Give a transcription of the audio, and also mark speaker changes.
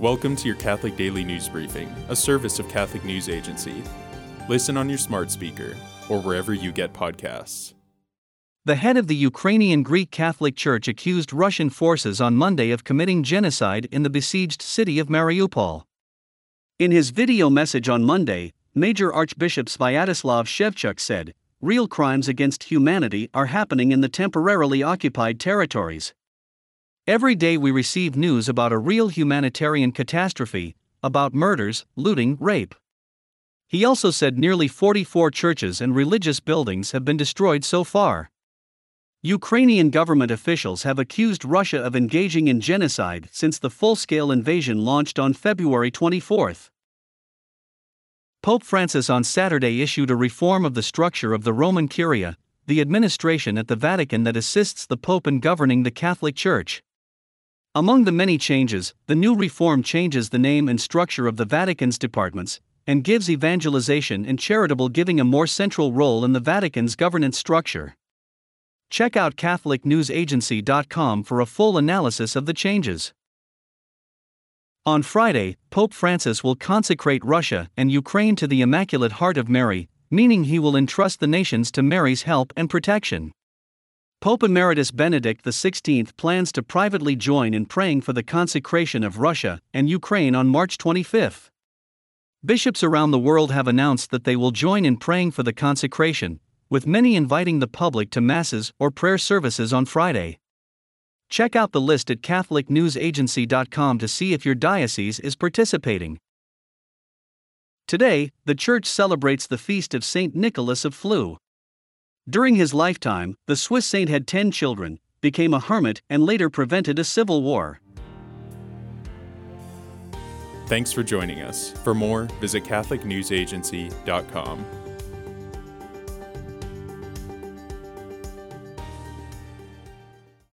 Speaker 1: Welcome to your Catholic Daily News Briefing, a service of Catholic News Agency. Listen on your smart speaker or wherever you get podcasts.
Speaker 2: The head of the Ukrainian Greek Catholic Church accused Russian forces on Monday of committing genocide in the besieged city of Mariupol. In his video message on Monday, Major Archbishop Sviatoslav Shevchuk said, Real crimes against humanity are happening in the temporarily occupied territories. Every day we receive news about a real humanitarian catastrophe, about murders, looting, rape. He also said nearly 44 churches and religious buildings have been destroyed so far. Ukrainian government officials have accused Russia of engaging in genocide since the full scale invasion launched on February 24. Pope Francis on Saturday issued a reform of the structure of the Roman Curia, the administration at the Vatican that assists the Pope in governing the Catholic Church. Among the many changes, the new reform changes the name and structure of the Vatican's departments and gives evangelization and charitable giving a more central role in the Vatican's governance structure. Check out CatholicNewsAgency.com for a full analysis of the changes. On Friday, Pope Francis will consecrate Russia and Ukraine to the Immaculate Heart of Mary, meaning he will entrust the nations to Mary's help and protection. Pope Emeritus Benedict XVI plans to privately join in praying for the consecration of Russia and Ukraine on March 25. Bishops around the world have announced that they will join in praying for the consecration, with many inviting the public to masses or prayer services on Friday. Check out the list at CatholicNewsAgency.com to see if your diocese is participating. Today, the Church celebrates the feast of St. Nicholas of Flue. During his lifetime, the Swiss saint had 10 children, became a hermit, and later prevented a civil war.
Speaker 1: Thanks for joining us. For more, visit CatholicNewsAgency.com.